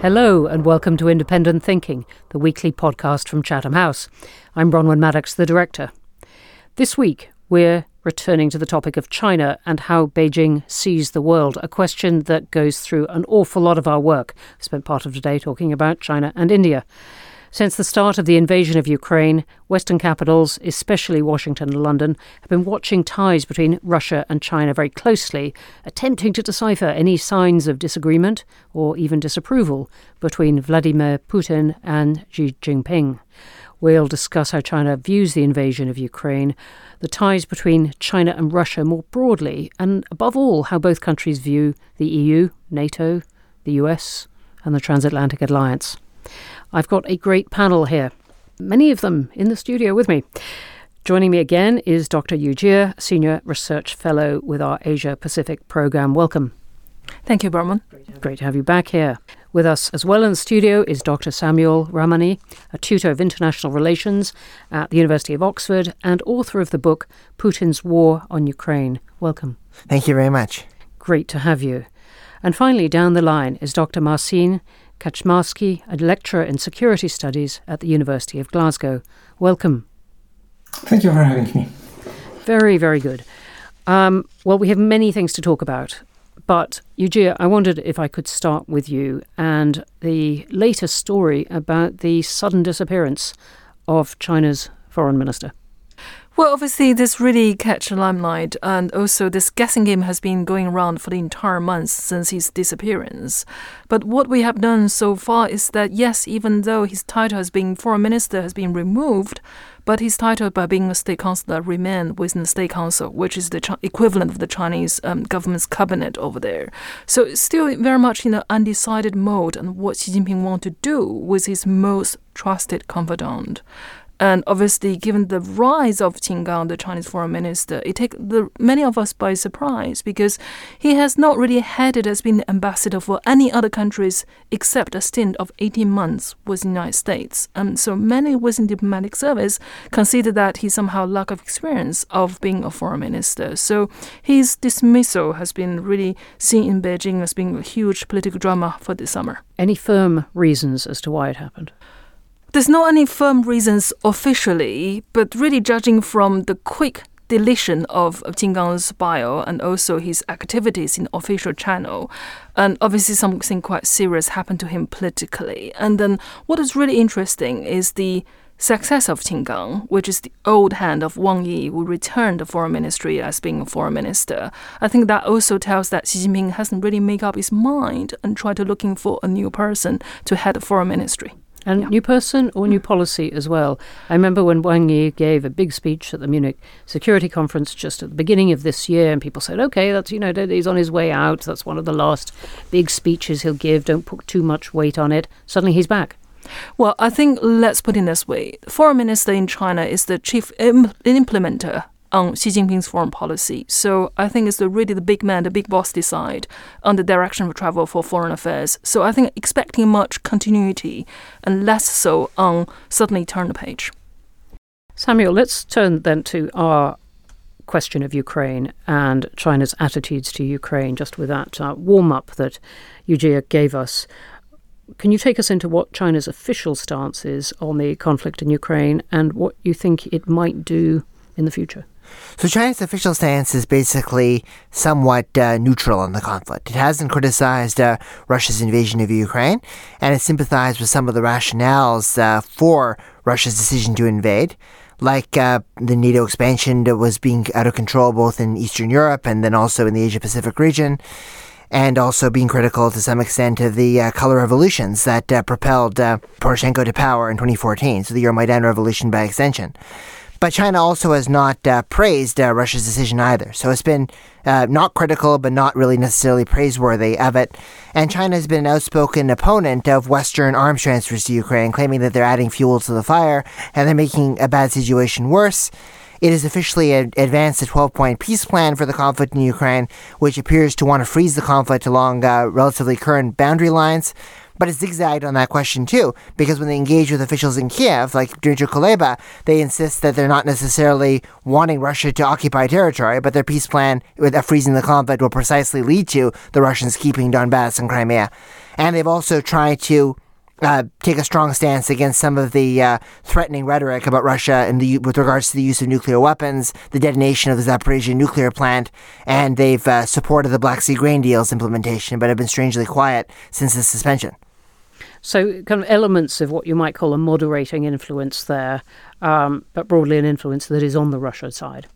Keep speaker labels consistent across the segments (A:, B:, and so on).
A: Hello, and welcome to Independent Thinking, the weekly podcast from Chatham House. I'm Bronwyn Maddox, the director. This week, we're returning to the topic of China and how Beijing sees the world, a question that goes through an awful lot of our work. I spent part of today talking about China and India. Since the start of the invasion of Ukraine, Western capitals, especially Washington and London, have been watching ties between Russia and China very closely, attempting to decipher any signs of disagreement or even disapproval between Vladimir Putin and Xi Jinping. We'll discuss how China views the invasion of Ukraine, the ties between China and Russia more broadly, and above all, how both countries view the EU, NATO, the US, and the transatlantic alliance. I've got a great panel here, many of them in the studio with me. Joining me again is Dr. Yu Jie, Senior Research Fellow with our Asia Pacific Programme. Welcome.
B: Thank you, Bronwyn.
A: Great to have you back here. With us as well in the studio is Dr. Samuel Ramani, a tutor of international relations at the University of Oxford and author of the book Putin's War on Ukraine. Welcome.
C: Thank you very much.
A: Great to have you. And finally, down the line is Dr. Marcin Kaczmarski, a lecturer in security studies at the University of Glasgow. Welcome.
D: Thank you for having me.
A: Very, very good. Um, well, we have many things to talk about, but Jie, I wondered if I could start with you and the latest story about the sudden disappearance of China's foreign minister.
B: Well, obviously, this really catch limelight, and also this guessing game has been going around for the entire month since his disappearance. But what we have done so far is that yes, even though his title as being foreign minister has been removed, but his title by being a state councillor remained within the state council, which is the equivalent of the Chinese um, government's cabinet over there. So still very much in an undecided mode on what Xi Jinping want to do with his most trusted confidant. And obviously, given the rise of Qin Gang, the Chinese foreign minister, it takes many of us by surprise because he has not really headed as being ambassador for any other countries except a stint of 18 months with the United States. And so many within diplomatic service consider that he somehow lack of experience of being a foreign minister. So his dismissal has been really seen in Beijing as being a huge political drama for this summer.
A: Any firm reasons as to why it happened?
B: There's not any firm reasons officially, but really judging from the quick deletion of, Qin Gang's bio and also his activities in official channel. And obviously something quite serious happened to him politically. And then what is really interesting is the success of Qin Gang, which is the old hand of Wang Yi, who returned the foreign ministry as being a foreign minister. I think that also tells that Xi Jinping hasn't really made up his mind and tried to looking for a new person to head the foreign ministry.
A: And yeah. new person or new policy as well. I remember when Wang Yi gave a big speech at the Munich Security Conference just at the beginning of this year, and people said, okay, that's, you know, he's on his way out. That's one of the last big speeches he'll give. Don't put too much weight on it. Suddenly he's back.
B: Well, I think let's put it this way. Foreign minister in China is the chief Im- implementer on Xi Jinping's foreign policy. So I think it's the, really the big man, the big boss decide on the direction of travel for foreign affairs. So I think expecting much continuity and less so on suddenly turn the page.
A: Samuel, let's turn then to our question of Ukraine and China's attitudes to Ukraine, just with that uh, warm up that Yu Jie gave us. Can you take us into what China's official stance is on the conflict in Ukraine and what you think it might do in the future?
C: So China's official stance is basically somewhat uh, neutral on the conflict. It hasn't criticized uh, Russia's invasion of Ukraine, and it sympathized with some of the rationales uh, for Russia's decision to invade, like uh, the NATO expansion that was being out of control both in Eastern Europe and then also in the Asia Pacific region. And also being critical to some extent of the uh, color revolutions that uh, propelled Poroshenko to power in 2014, so the Euromaidan revolution by extension. But China also has not uh, praised uh, Russia's decision either. So it's been uh, not critical, but not really necessarily praiseworthy of it. And China has been an outspoken opponent of Western arms transfers to Ukraine, claiming that they're adding fuel to the fire and they're making a bad situation worse. It has officially advanced a 12 point peace plan for the conflict in Ukraine, which appears to want to freeze the conflict along uh, relatively current boundary lines. But it zigzagged on that question too, because when they engage with officials in Kiev, like Dmytro Kuleba, they insist that they're not necessarily wanting Russia to occupy territory, but their peace plan with freezing the conflict will precisely lead to the Russians keeping Donbass and Crimea. And they've also tried to uh, take a strong stance against some of the uh, threatening rhetoric about Russia in the, with regards to the use of nuclear weapons, the detonation of the Zaporizhia nuclear plant, and they've uh, supported the Black Sea grain deal's implementation, but have been strangely quiet since the suspension.
A: So, kind of elements of what you might call a moderating influence there, um, but broadly an influence that is on the Russia side.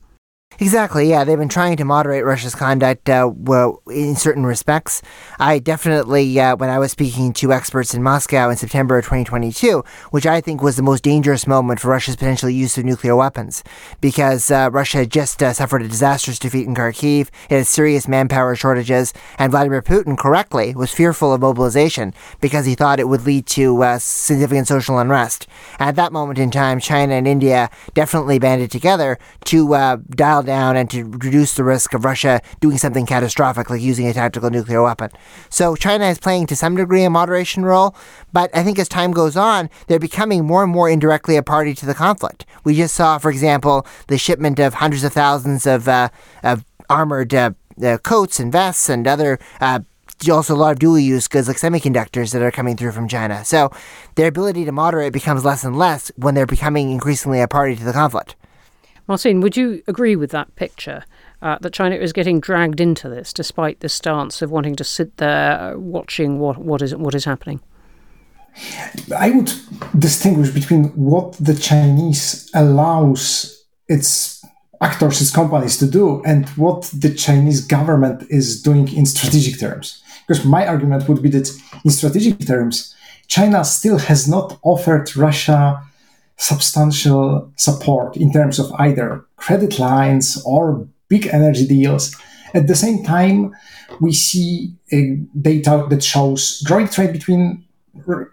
C: Exactly, yeah. They've been trying to moderate Russia's conduct uh, well, in certain respects. I definitely, uh, when I was speaking to experts in Moscow in September of 2022, which I think was the most dangerous moment for Russia's potential use of nuclear weapons, because uh, Russia had just uh, suffered a disastrous defeat in Kharkiv, it had serious manpower shortages, and Vladimir Putin, correctly, was fearful of mobilization because he thought it would lead to uh, significant social unrest. At that moment in time, China and India definitely banded together to uh, dial down and to reduce the risk of Russia doing something catastrophic like using a tactical nuclear weapon. So China is playing to some degree a moderation role, but I think as time goes on, they're becoming more and more indirectly a party to the conflict. We just saw, for example, the shipment of hundreds of thousands of, uh, of armored uh, uh, coats and vests and other uh, also a lot of dual use goods like semiconductors that are coming through from China. So their ability to moderate becomes less and less when they're becoming increasingly a party to the conflict.
A: Marcin, would you agree with that picture? Uh, that China is getting dragged into this, despite the stance of wanting to sit there watching what, what is what is happening.
D: I would distinguish between what the Chinese allows its actors, its companies to do, and what the Chinese government is doing in strategic terms. Because my argument would be that in strategic terms, China still has not offered Russia substantial support in terms of either credit lines or big energy deals. At the same time, we see data that shows growing trade between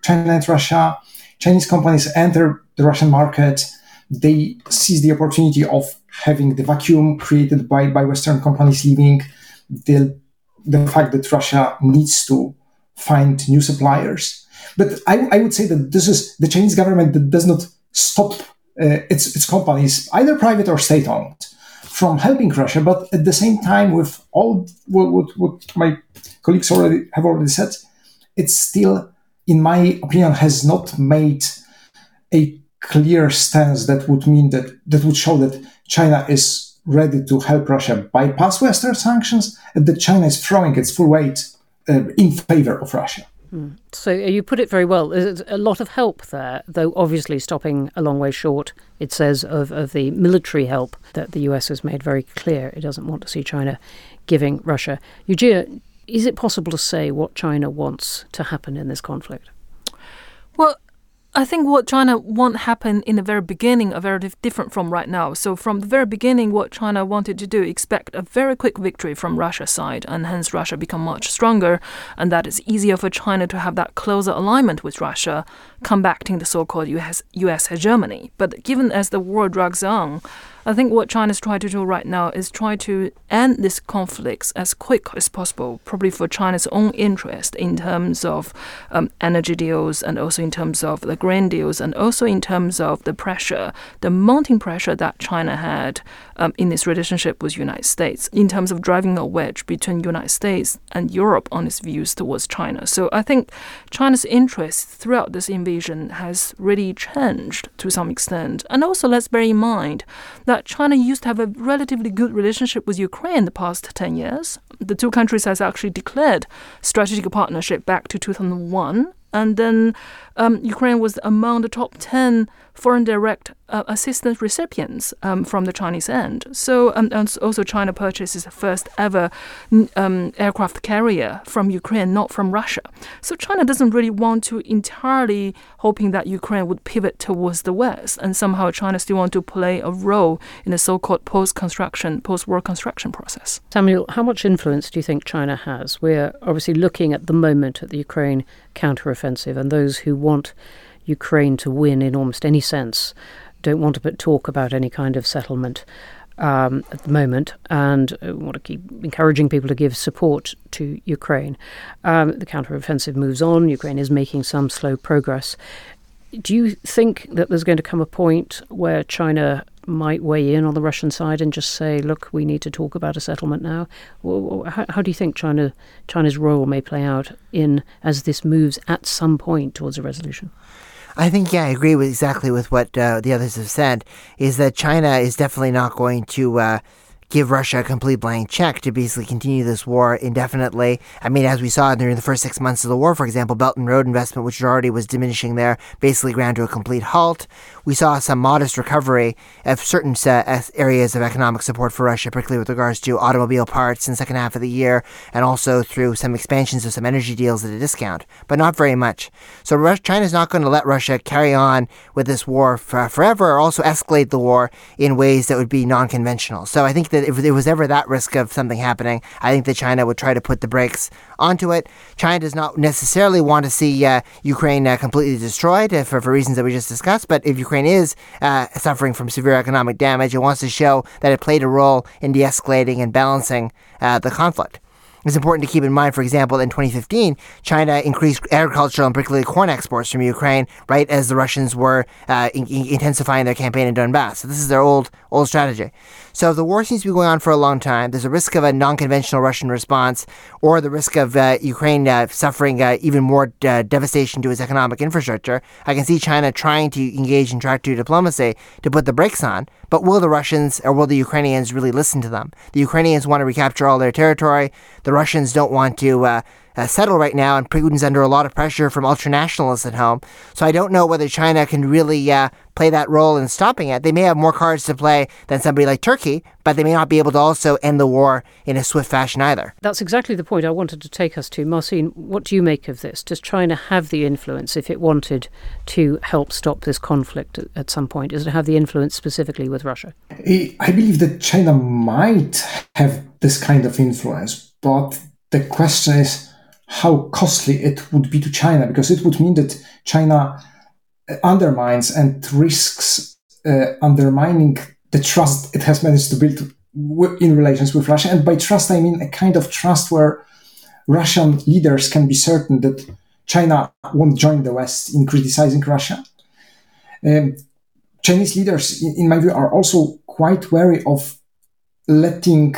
D: China and Russia. Chinese companies enter the Russian market. They seize the opportunity of having the vacuum created by, by Western companies leaving, the, the fact that Russia needs to find new suppliers. But I, I would say that this is the Chinese government that does not stop uh, its, its companies, either private or state owned, from helping Russia. But at the same time, with all what, what, what my colleagues already have already said, it's still, in my opinion, has not made a clear stance that would mean that that would show that China is ready to help Russia bypass Western sanctions, and that China is throwing its full weight uh, in favor of Russia.
A: Mm. So you put it very well. There's a lot of help there, though obviously stopping a long way short, it says, of, of the military help that the US has made very clear it doesn't want to see China giving Russia. Yu Jie, is it possible to say what China wants to happen in this conflict?
B: Well, I think what China want happen in the very beginning are very different from right now. So from the very beginning, what China wanted to do, expect a very quick victory from Russia's side, and hence Russia become much stronger, and that it's easier for China to have that closer alignment with Russia, combating the so-called US, US hegemony. But given as the war drags on, I think what China is trying to do right now is try to end this conflicts as quick as possible, probably for China's own interest in terms of um, energy deals and also in terms of the grain deals and also in terms of the pressure, the mounting pressure that China had um, in its relationship with United States in terms of driving a wedge between United States and Europe on its views towards China. So I think China's interest throughout this invasion has really changed to some extent. And also let's bear in mind that China used to have a relatively good relationship with Ukraine the past 10 years. The two countries has actually declared strategic partnership back to 2001 and then um, Ukraine was among the top 10 foreign direct uh, assistance recipients um, from the Chinese end. So, um, also China purchases the first ever um, aircraft carrier from Ukraine, not from Russia. So China doesn't really want to entirely hoping that Ukraine would pivot towards the West, and somehow China still want to play a role in the so-called post-construction, post-war construction process.
A: Samuel, how much influence do you think China has? We're obviously looking at the moment at the Ukraine counteroffensive, and those who want Ukraine to win in almost any sense don't want to talk about any kind of settlement um, at the moment and uh, want to keep encouraging people to give support to Ukraine. Um, the counteroffensive moves on. Ukraine is making some slow progress. do you think that there's going to come a point where China might weigh in on the Russian side and just say, "Look, we need to talk about a settlement now"? How, how do you think China China's role may play out in as this moves at some point towards a resolution?
C: I think, yeah, I agree with exactly with what uh, the others have said. Is that China is definitely not going to uh, give Russia a complete blank check to basically continue this war indefinitely. I mean, as we saw during the first six months of the war, for example, Belt and Road investment, which already was diminishing there, basically ground to a complete halt. We saw some modest recovery of certain uh, areas of economic support for Russia, particularly with regards to automobile parts in the second half of the year, and also through some expansions of some energy deals at a discount, but not very much. So China is not going to let Russia carry on with this war forever, or also escalate the war in ways that would be non-conventional. So I think that that if there was ever that risk of something happening, I think that China would try to put the brakes onto it. China does not necessarily want to see uh, Ukraine uh, completely destroyed uh, for, for reasons that we just discussed, but if Ukraine is uh, suffering from severe economic damage, it wants to show that it played a role in de escalating and balancing uh, the conflict. It's important to keep in mind, for example, in 2015, China increased agricultural and particularly corn exports from Ukraine right as the Russians were uh, in- intensifying their campaign in Donbass. So this is their old old strategy. So if the war seems to be going on for a long time, there's a risk of a non-conventional Russian response, or the risk of uh, Ukraine uh, suffering uh, even more uh, devastation to its economic infrastructure. I can see China trying to engage in track two diplomacy to put the brakes on. But will the Russians or will the Ukrainians really listen to them? The Ukrainians want to recapture all their territory. The Russians don't want to uh, settle right now, and Putin's under a lot of pressure from ultranationalists at home. So I don't know whether China can really uh, play that role in stopping it. They may have more cards to play than somebody like Turkey, but they may not be able to also end the war in a swift fashion either.
A: That's exactly the point I wanted to take us to. Marcin, what do you make of this? Does China have the influence if it wanted to help stop this conflict at some point? Does it have the influence specifically with Russia?
D: I believe that China might have this kind of influence, but the question is how costly it would be to China, because it would mean that China uh, undermines and risks uh, undermining the trust it has managed to build in relations with Russia. And by trust, I mean a kind of trust where Russian leaders can be certain that China won't join the West in criticizing Russia. Um, Chinese leaders, in, in my view, are also quite wary of letting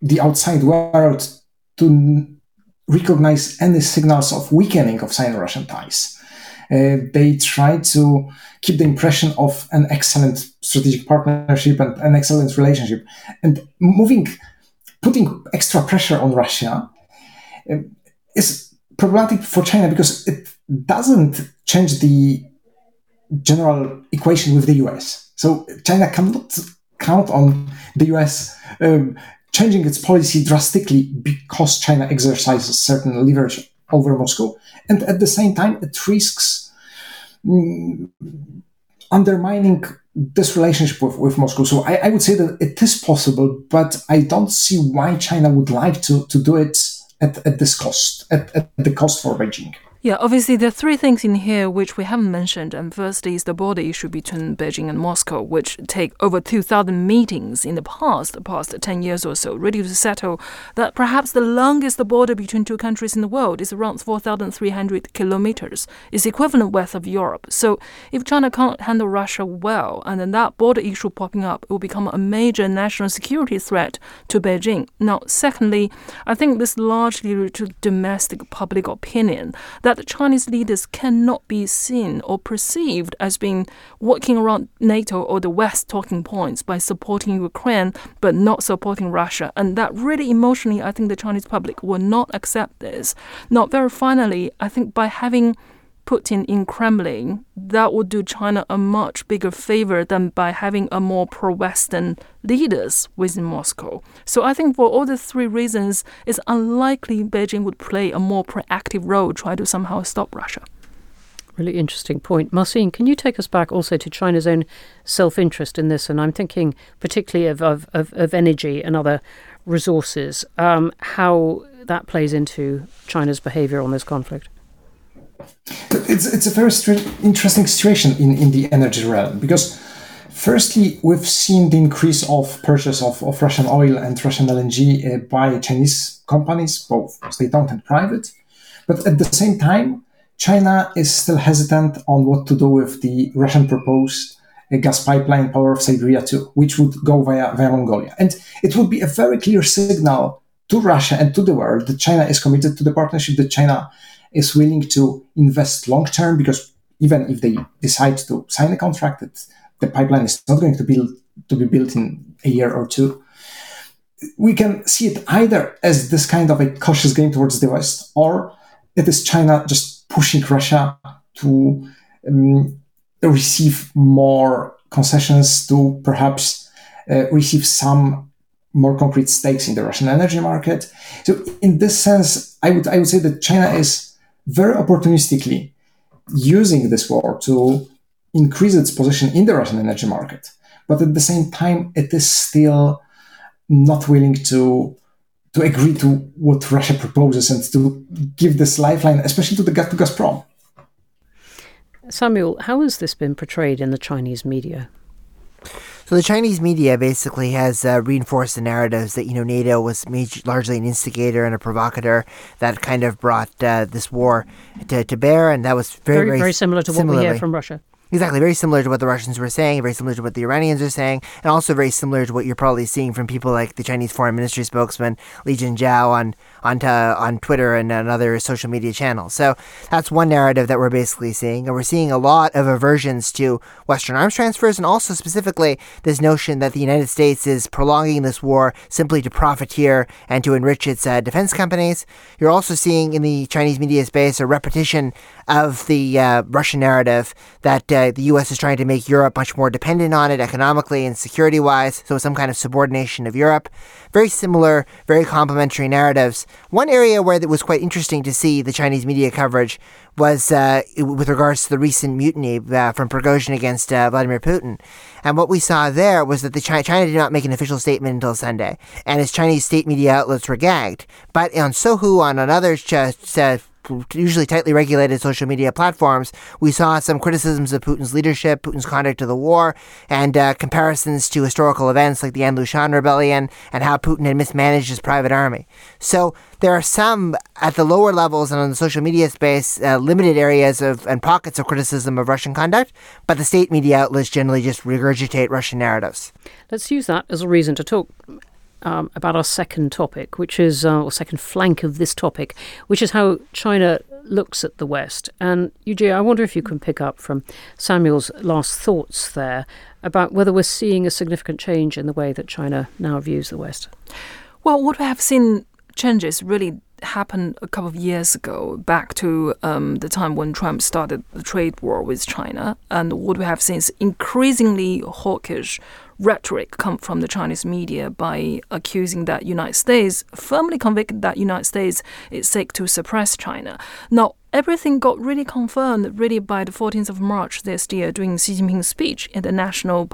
D: the outside world to recognize any signals of weakening of Sino-Russian ties. Uh, they try to keep the impression of an excellent strategic partnership and an excellent relationship. And moving, putting extra pressure on Russia uh, is problematic for China because it doesn't change the general equation with the US. So China cannot count on the US um, changing its policy drastically because China exercises certain leverage over Moscow. And at the same time, it risks mm, undermining this relationship with, with Moscow. So I, I, would say that it is possible, but I don't see why China would like to, to do it at, at this cost, at, at the cost for Beijing.
B: Yeah, obviously there are three things in here which we haven't mentioned. And first is the border issue between Beijing and Moscow, which take over 2,000 meetings in the past, the past 10 years or so, ready to settle that perhaps the longest border between two countries in the world is around 4,300 kilometers. It's equivalent width of Europe. So if China can't handle Russia well, and then that border issue popping up, it will become a major national security threat to Beijing. Now, secondly, I think this largely to domestic public opinion that that Chinese leaders cannot be seen or perceived as being working around NATO or the West talking points by supporting Ukraine but not supporting Russia. And that really emotionally, I think the Chinese public will not accept this. Now, very finally, I think by having Putin in Kremlin, that would do China a much bigger favor than by having a more pro-Western leaders within Moscow. So I think for all the three reasons, it's unlikely Beijing would play a more proactive role, try to somehow stop Russia.
A: Really interesting point. Marcin, can you take us back also to China's own self interest in this? And I'm thinking particularly of, of, of, of energy and other resources, um, how that plays into China's behavior on this conflict.
D: It's, it's a very interesting situation in, in the energy realm because firstly, we've seen the increase of purchase of, of Russian oil and Russian LNG uh, by Chinese companies, both state-owned and private. But at the same time, China is still hesitant on what to do with the Russian proposed uh, gas pipeline power of Siberia 2, which would go via, via Mongolia. And it would be a very clear signal to Russia and to the world that China is committed to the partnership, that China is willing to invest long term, because even if they decide to sign a contract, that the pipeline is not going to be, to be built in a year or two. We can see it either as this kind of a cautious game towards the West, or it is China just pushing Russia to um, receive more concessions, to perhaps uh, receive some more concrete stakes in the Russian energy market. So, in this sense, I would I would say that China is very opportunistically using this war to increase its position in the Russian energy market, but at the same time, it is still not willing to to agree to what Russia proposes and to give this lifeline, especially to the to Gazprom.
A: Samuel, how has this been portrayed in the Chinese media?
C: So the Chinese media basically has uh, reinforced the narratives that you know NATO was major, largely an instigator and a provocateur that kind of brought uh, this war to, to bear, and that was very
A: very, very similar to what we hear from Russia.
C: Exactly, very similar to what the Russians were saying, very similar to what the Iranians are saying, and also very similar to what you're probably seeing from people like the Chinese Foreign Ministry spokesman Lijian Zhao on on, on Twitter and other social media channels. So that's one narrative that we're basically seeing, and we're seeing a lot of aversions to Western arms transfers, and also specifically this notion that the United States is prolonging this war simply to profiteer and to enrich its uh, defense companies. You're also seeing in the Chinese media space a repetition of the uh, Russian narrative that uh, the U.S. is trying to make Europe much more dependent on it economically and security wise, so some kind of subordination of Europe. Very similar, very complementary narratives. One area where it was quite interesting to see the Chinese media coverage was uh, with regards to the recent mutiny uh, from Prigozhin against uh, Vladimir Putin. And what we saw there was that the China, China, did not make an official statement until Sunday, and its Chinese state media outlets were gagged. But on Sohu, on, on other ch- uh, usually tightly regulated social media platforms, we saw some criticisms of Putin's leadership, Putin's conduct of the war, and uh, comparisons to historical events like the An Lushan rebellion and how Putin had mismanaged his private army. So there are some at the lower levels and on the social media space, uh, limited areas of and pockets of criticism of Russian conduct, but the state media outlets generally just regurgitate Russian narratives.
A: Let's use that as a reason to talk um, about our second topic, which is, uh, or second flank of this topic, which is how China looks at the West. And Yu Jie, I wonder if you can pick up from Samuel's last thoughts there about whether we're seeing a significant change in the way that China now views the West.
B: Well, what we have seen changes really happened a couple of years ago, back to um, the time when Trump started the trade war with China. And what we have seen is increasingly hawkish rhetoric come from the Chinese media by accusing that United States firmly convicted that United States is seek to suppress China. Now, everything got really confirmed really by the 14th of March this year during Xi Jinping's speech in the National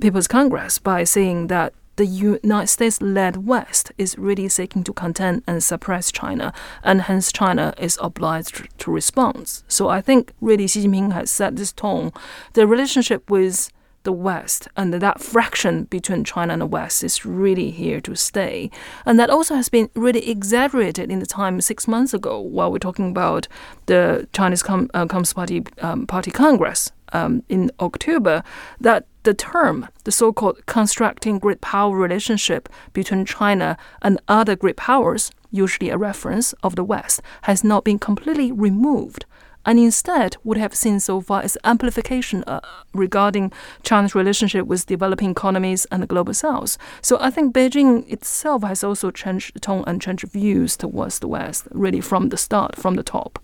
B: People's Congress by saying that the United States led West is really seeking to contain and suppress China, and hence China is obliged to respond. So I think really Xi Jinping has set this tone. The relationship with the West and that fraction between China and the West is really here to stay. And that also has been really exaggerated in the time six months ago while we're talking about the Chinese Com- uh, Communist Party, um, Party Congress um, in October, that the term, the so called constructing great power relationship between China and other great powers, usually a reference of the West, has not been completely removed and instead would have seen so far as amplification uh, regarding China's relationship with developing economies and the global south. So I think Beijing itself has also changed tone and changed views towards the West, really from the start, from the top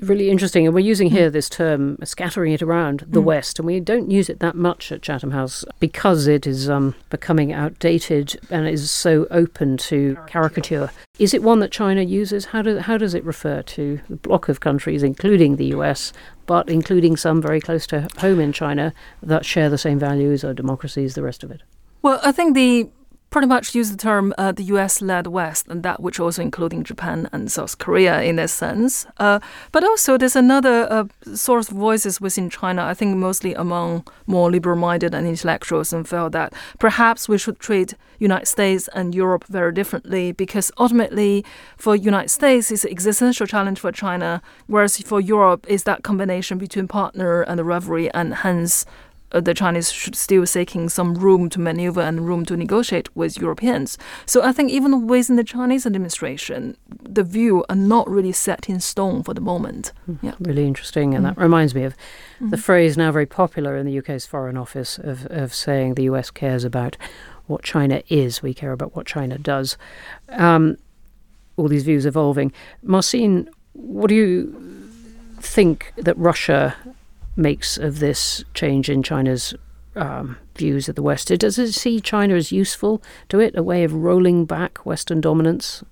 A: really interesting. And we're using here this term, scattering it around the mm. West, and we don't use it that much at Chatham House because it is um, becoming outdated and is so open to caricature. Is it one that China uses? How, do, how does it refer to the bloc of countries, including the US, but including some very close to home in China that share the same values or democracies, the rest of it?
B: Well, I think the pretty much use the term uh, the US led West, and that which also including Japan and South Korea in that sense. Uh, but also, there's another uh, source of voices within China, I think mostly among more liberal minded and intellectuals, and felt that perhaps we should treat United States and Europe very differently because ultimately, for United States, it's an existential challenge for China, whereas for Europe, it's that combination between partner and rivalry, and hence uh, the Chinese should still seeking some room to maneuver and room to negotiate with Europeans. So I think even within the Chinese administration, the view are not really set in stone for the moment.
A: Hmm. Yeah. Really interesting. And mm. that reminds me of mm. the phrase now very popular in the UK's Foreign Office of, of saying the US cares about what China is, we care about what China does. Um, all these views evolving. Marcin, what do you think that Russia makes of this change in China's um, views of the West? Does it see China as useful to it, a way of rolling back Western dominance?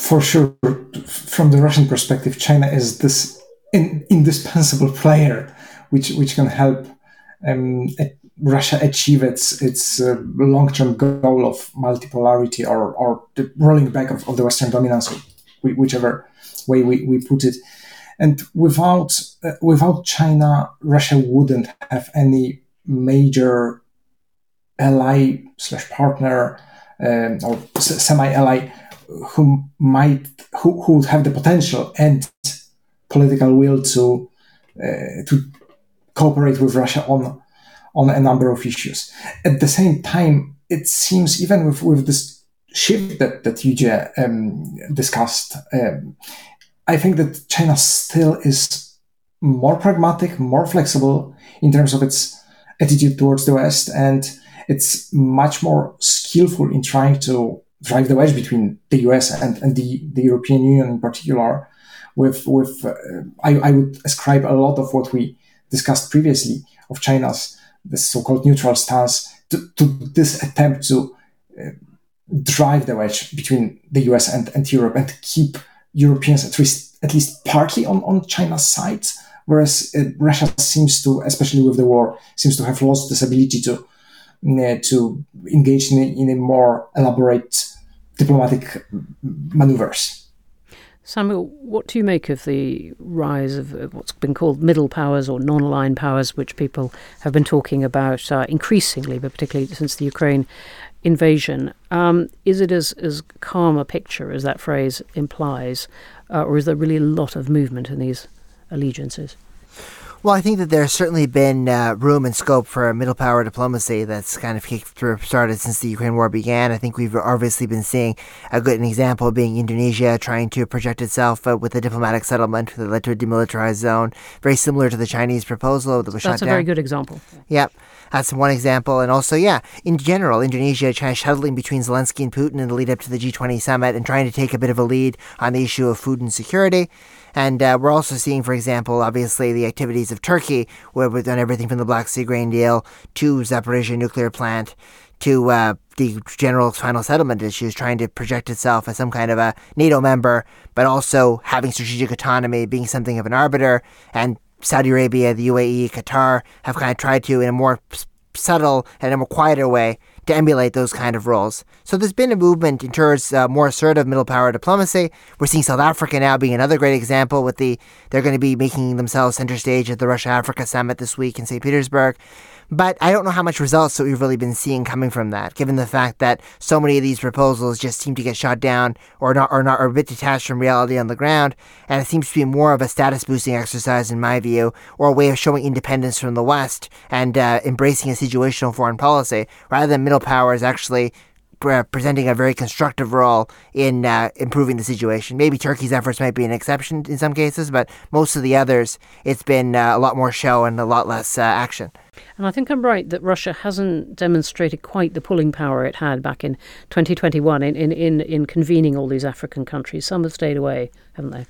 D: For sure, from the Russian perspective, China is this in, indispensable player, which which can help um, Russia achieve its its uh, long term goal of multipolarity or or the rolling back of, of the Western dominance, whichever way we, we put it. And without without China, Russia wouldn't have any major ally slash partner um, or semi ally who might who, who would have the potential and political will to uh, to cooperate with Russia on on a number of issues. At the same time, it seems even with, with this shift that that Yu Jie um, discussed, um, I think that China still is more pragmatic, more flexible in terms of its attitude towards the West, and it's much more skillful in trying to drive the wedge between the US and, and the, the European Union in particular. With, with uh, I, I would ascribe a lot of what we discussed previously of China's the so-called neutral stance to, to this attempt to uh, drive the wedge between the US and, and Europe and keep Europeans at least at least partly on, on China's side, whereas uh, Russia seems to, especially with the war, seems to have lost this ability to uh, to engage in a, in a more elaborate diplomatic maneuvers.
A: Samuel, what do you make of the rise of what's been called middle powers or non aligned powers, which people have been talking about uh, increasingly, but particularly since the Ukraine invasion? Um, is it as, as calm a picture as that phrase implies, uh, or is there really a lot of movement in these allegiances?
C: Well, I think that there's certainly been uh, room and scope for middle power diplomacy that's kind of kicked through, started since the Ukraine war began. I think we've obviously been seeing a good example being Indonesia trying to project itself uh, with a diplomatic settlement that led to a demilitarized zone, very similar to the Chinese proposal that was
A: that's
C: shut down.
A: That's a very good example.
C: Yep. That's one example. And also, yeah, in general, Indonesia of shuttling between Zelensky and Putin in the lead up to the G20 summit and trying to take a bit of a lead on the issue of food and security. And uh, we're also seeing, for example, obviously the activities of Turkey, where we've done everything from the Black Sea grain deal to Zaporizhia nuclear plant to uh, the general final settlement issues, trying to project itself as some kind of a NATO member, but also having strategic autonomy, being something of an arbiter, and Saudi Arabia, the UAE, Qatar have kind of tried to, in a more subtle and a more quieter way, to emulate those kind of roles. So there's been a movement towards uh, more assertive middle power diplomacy. We're seeing South Africa now being another great example with the they're going to be making themselves center stage at the Russia Africa summit this week in St. Petersburg. But I don't know how much results that we've really been seeing coming from that, given the fact that so many of these proposals just seem to get shot down or not or not or a bit detached from reality on the ground, and it seems to be more of a status boosting exercise in my view, or a way of showing independence from the West and uh, embracing a situational foreign policy, rather than middle powers actually presenting a very constructive role in uh, improving the situation. Maybe Turkey's efforts might be an exception in some cases, but most of the others, it's been uh, a lot more show and a lot less uh, action.
A: And I think I'm right that Russia hasn't demonstrated quite the pulling power it had back in 2021 in, in, in, in convening all these African countries. Some have stayed away, haven't they?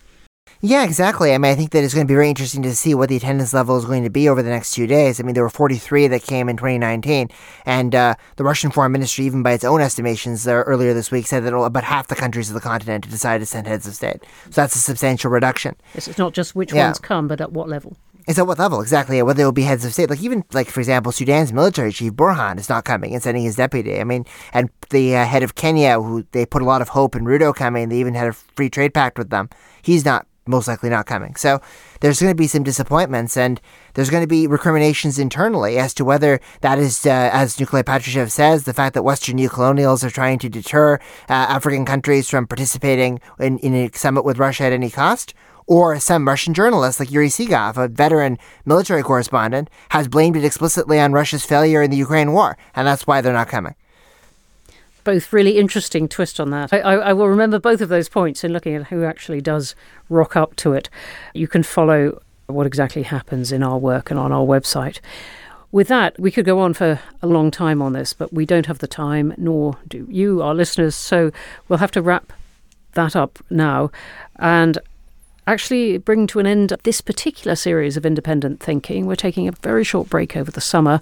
C: Yeah, exactly. I mean, I think that it's going to be very interesting to see what the attendance level is going to be over the next two days. I mean, there were 43 that came in 2019, and uh, the Russian Foreign Ministry, even by its own estimations uh, earlier this week, said that about half the countries of the continent decided to send heads of state. So that's a substantial reduction.
A: Yes, it's not just which yeah. ones come, but at what level.
C: It's at what level exactly? Whether it will be heads of state, like even like for example, Sudan's military chief Burhan is not coming and sending his deputy. I mean, and the uh, head of Kenya, who they put a lot of hope in Ruto coming, they even had a free trade pact with them. He's not most likely not coming. So there's going to be some disappointments, and there's going to be recriminations internally as to whether that is, uh, as Nikolai Patrushev says, the fact that Western neocolonials are trying to deter uh, African countries from participating in, in a summit with Russia at any cost, or some Russian journalist like Yuri Sigov, a veteran military correspondent, has blamed it explicitly on Russia's failure in the Ukraine war, and that's why they're not coming.
A: Both really interesting twist on that. I, I, I will remember both of those points in looking at who actually does rock up to it. You can follow what exactly happens in our work and on our website. With that, we could go on for a long time on this, but we don't have the time, nor do you, our listeners. So we'll have to wrap that up now. And actually bring to an end this particular series of independent thinking. We're taking a very short break over the summer,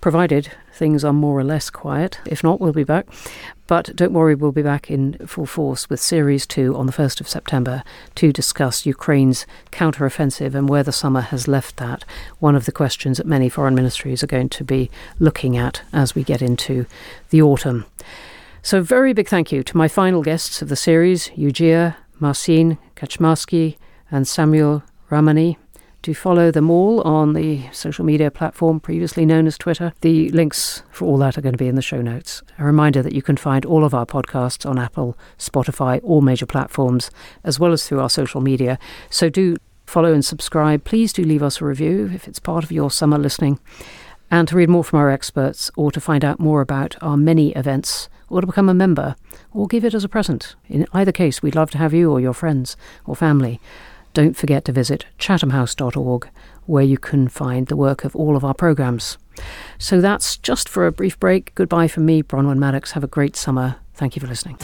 A: provided things are more or less quiet. If not, we'll be back. But don't worry, we'll be back in full force with Series 2 on the 1st of September to discuss Ukraine's counteroffensive and where the summer has left that. One of the questions that many foreign ministries are going to be looking at as we get into the autumn. So, very big thank you to my final guests of the series, Yu Jie Marcin Kaczmarski, and Samuel Ramani. To follow them all on the social media platform previously known as Twitter. The links for all that are going to be in the show notes. A reminder that you can find all of our podcasts on Apple, Spotify, all major platforms, as well as through our social media. So do follow and subscribe. Please do leave us a review if it's part of your summer listening. And to read more from our experts or to find out more about our many events or to become a member, or give it as a present. In either case, we'd love to have you or your friends or family. Don't forget to visit chathamhouse.org, where you can find the work of all of our programmes. So that's just for a brief break. Goodbye from me, Bronwyn Maddox. Have a great summer. Thank you for listening.